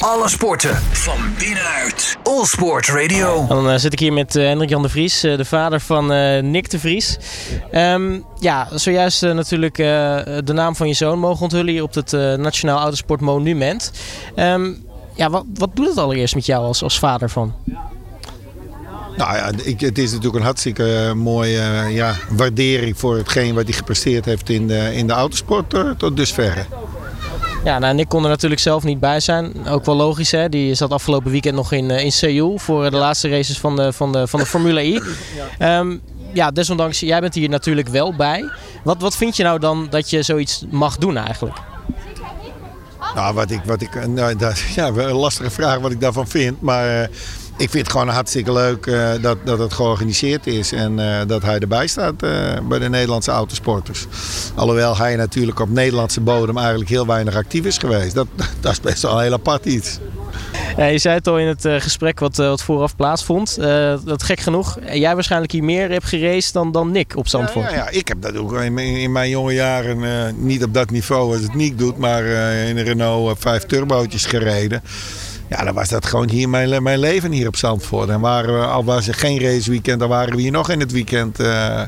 Alle sporten van binnenuit. All Sport Radio. Dan uh, zit ik hier met uh, Hendrik Jan de Vries, uh, de vader van Nick de Vries. Um, ja, zojuist natuurlijk de naam van je zoon mogen onthullen hier op het Nationaal Autosport Monument. Um, ja, wat, wat doet het allereerst met jou als, als vader van? Nou ja, ik, het is natuurlijk een hartstikke mooie ja, waardering voor hetgeen wat hij gepresteerd heeft in de, in de autosport tot dusverre. Ja, nou, Nick kon er natuurlijk zelf niet bij zijn. Ook wel logisch, hè? Die zat afgelopen weekend nog in, in Seoul voor de laatste races van de, van de, van de Formule E. Ja. Um, ja, desondanks, jij bent hier natuurlijk wel bij. Wat, wat vind je nou dan dat je zoiets mag doen eigenlijk? Nou, wat ik, wat ik, nou, dat, ja, een lastige vraag wat ik daarvan vind. Maar ik vind het gewoon hartstikke leuk uh, dat, dat het georganiseerd is en uh, dat hij erbij staat uh, bij de Nederlandse autosporters. Alhoewel hij natuurlijk op Nederlandse bodem eigenlijk heel weinig actief is geweest. Dat, dat is best wel een heel apart iets. Ja, je zei het al in het gesprek wat, wat vooraf plaatsvond. dat gek genoeg, jij waarschijnlijk hier meer hebt geraced dan, dan Nick op Zandvoort. Ja, ja, ja. ik heb dat ook in, in mijn jonge jaren niet op dat niveau als het Nick doet, maar in een Renault 5 turbootjes gereden. Ja, dan was dat gewoon hier mijn, mijn leven hier op Zandvoort. En waren we, al was er geen raceweekend, dan waren we hier nog in het weekend uh,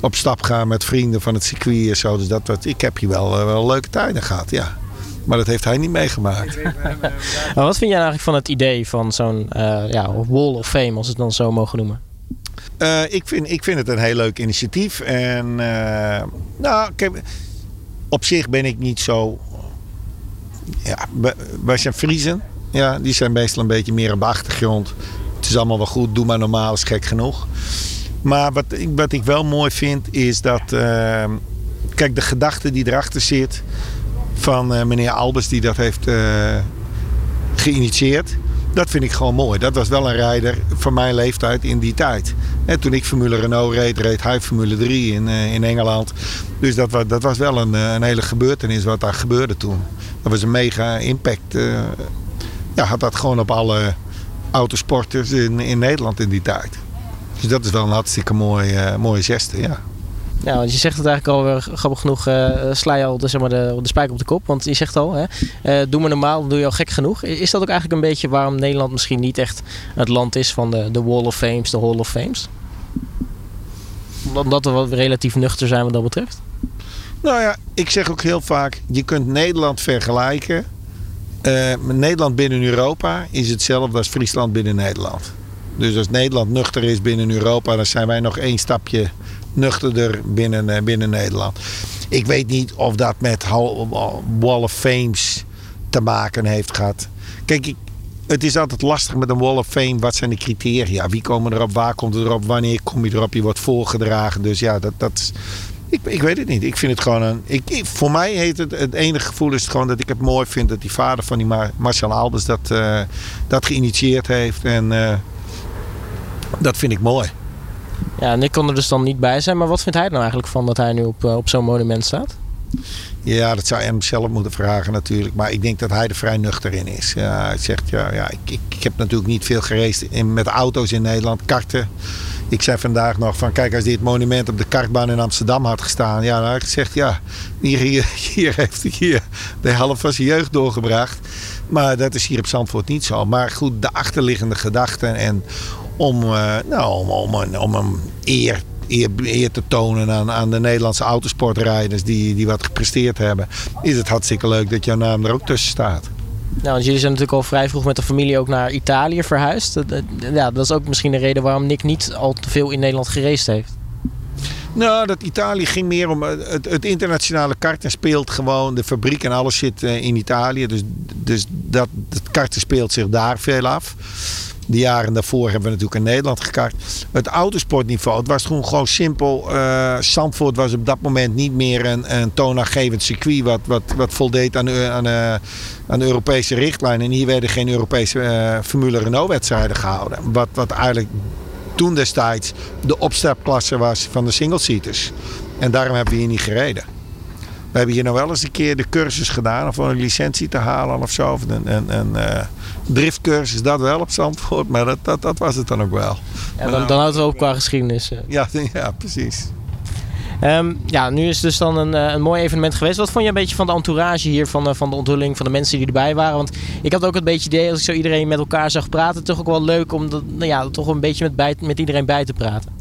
op stap gaan met vrienden van het circuit en zo. Dus dat, dat, ik heb hier wel, uh, wel leuke tijden gehad, ja. Maar dat heeft hij niet meegemaakt. wat vind jij eigenlijk van het idee van zo'n uh, ja, Wall of Fame, als we het dan zo mogen noemen? ik, vind, ik vind het een heel leuk initiatief. En nou, kijk, op zich ben ik niet zo. Ja, wij zijn Friesen. Ja, die zijn meestal een beetje meer op de achtergrond. Het is allemaal wel goed, doe maar normaal, is gek genoeg. Maar wat ik, wat ik wel mooi vind is dat. Uh, kijk, de gedachte die erachter zit. van uh, meneer Albers, die dat heeft uh, geïnitieerd. Dat vind ik gewoon mooi. Dat was wel een rijder van mijn leeftijd in die tijd. En toen ik Formule Renault reed, reed hij Formule 3 in, in Engeland. Dus dat was, dat was wel een, een hele gebeurtenis wat daar gebeurde toen. Dat was een mega impact ja, had dat gewoon op alle autosporters in, in Nederland in die tijd. Dus dat is wel een hartstikke mooie, uh, mooie geste, ja. Ja, want je zegt het eigenlijk al, grappig genoeg, uh, sla je al de, zeg maar de, de spijker op de kop. Want je zegt al, hè, uh, doe maar normaal, dan doe je al gek genoeg. Is dat ook eigenlijk een beetje waarom Nederland misschien niet echt het land is van de, de Wall of Fames, de Hall of Fames? Omdat we wat relatief nuchter zijn wat dat betreft? Nou ja, ik zeg ook heel vaak, je kunt Nederland vergelijken uh, Nederland binnen Europa is hetzelfde als Friesland binnen Nederland. Dus als Nederland nuchter is binnen Europa, dan zijn wij nog één stapje nuchterder binnen, uh, binnen Nederland. Ik weet niet of dat met Wall of Fames te maken heeft gehad. Kijk, ik, het is altijd lastig met een Wall of Fame. Wat zijn de criteria? Wie komen erop? Waar komt het erop? Wanneer kom je erop? Je wordt voorgedragen. Dus ja, dat, dat, ik, ik weet het niet. Ik vind het gewoon een. Ik, voor mij heet het. Het enige gevoel is gewoon dat ik het mooi vind dat die vader van die Mar Marcel Albers dat, uh, dat geïnitieerd heeft. En uh, dat vind ik mooi. Ja, en ik kon er dus dan niet bij zijn. Maar wat vindt hij er nou eigenlijk van dat hij nu op, uh, op zo'n monument staat? Ja, dat zou hem zelf moeten vragen natuurlijk. Maar ik denk dat hij er vrij nuchter in is. Ja, hij zegt, ja, ja ik, ik, ik heb natuurlijk niet veel gereisd in, met auto's in Nederland, karten. Ik zei vandaag nog van kijk als dit monument op de kartbaan in Amsterdam had gestaan. Ja, dan had ik gezegd ja, hier, hier, heeft hij hier de helft van zijn jeugd doorgebracht. Maar dat is hier op Zandvoort niet zo. Maar goed, de achterliggende gedachten en om, uh, nou, om, om, om een eer Eer, eer, te tonen aan, aan de Nederlandse autosportrijders die, die wat gepresteerd hebben, is het hartstikke leuk dat jouw naam er ook tussen staat. Nou, jullie zijn natuurlijk al vrij vroeg met de familie ook naar Italië verhuisd. Ja, dat is ook misschien de reden waarom Nick niet al te veel in Nederland gereisd heeft. Nou, dat Italië ging meer om het, het internationale karten speelt gewoon. De fabriek en alles zit eh, in Italië. Dus, dus dat, het karten speelt zich daar veel af. De jaren daarvoor hebben we natuurlijk in Nederland gekart. Het autosportniveau, het was gewoon, gewoon simpel. Uh, Zandvoort was op dat moment niet meer een, een toonaangevend circuit wat, wat, wat voldeed aan, aan, uh, aan de Europese richtlijnen. En hier werden geen Europese uh, Formule Renault wedstrijden gehouden. Wat, wat eigenlijk toen destijds de opstapklasse was van de single-seaters. En daarom hebben we hier niet gereden. We hebben hier nou wel eens een keer de cursus gedaan om een licentie te halen of zo. Een, een, een uh, driftcursus, dat wel op Zandvoort, maar dat, dat, dat was het dan ook wel. Ja, dan, dan houdt het op qua geschiedenis. Ja, ja, precies. Ehm, ja, nu is het dus dan een, een mooi evenement geweest. Wat vond je een beetje van de entourage hier, van, van de onthulling, van de mensen die erbij waren? Want ik had ook een beetje idee, als ik zo iedereen met elkaar zag praten, toch ook wel leuk om dat, nou ja, toch een beetje met, bij, met iedereen bij te praten.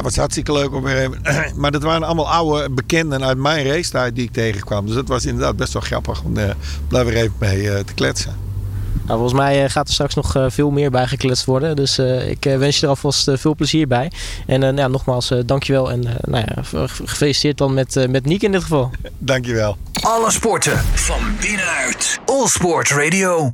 Ja, het was hartstikke leuk om weer even. Maar dat waren allemaal oude bekenden uit mijn race die ik tegenkwam. Dus dat was inderdaad best wel grappig om daar uh, weer even mee uh, te kletsen. Nou, volgens mij gaat er straks nog veel meer bij gekletst worden. Dus uh, ik wens je er alvast veel plezier bij. En nou ja, nogmaals, dankjewel. En nou ja, gefeliciteerd dan met, met Niek in dit geval. dankjewel. Alle sporten van binnenuit. All Sport Radio.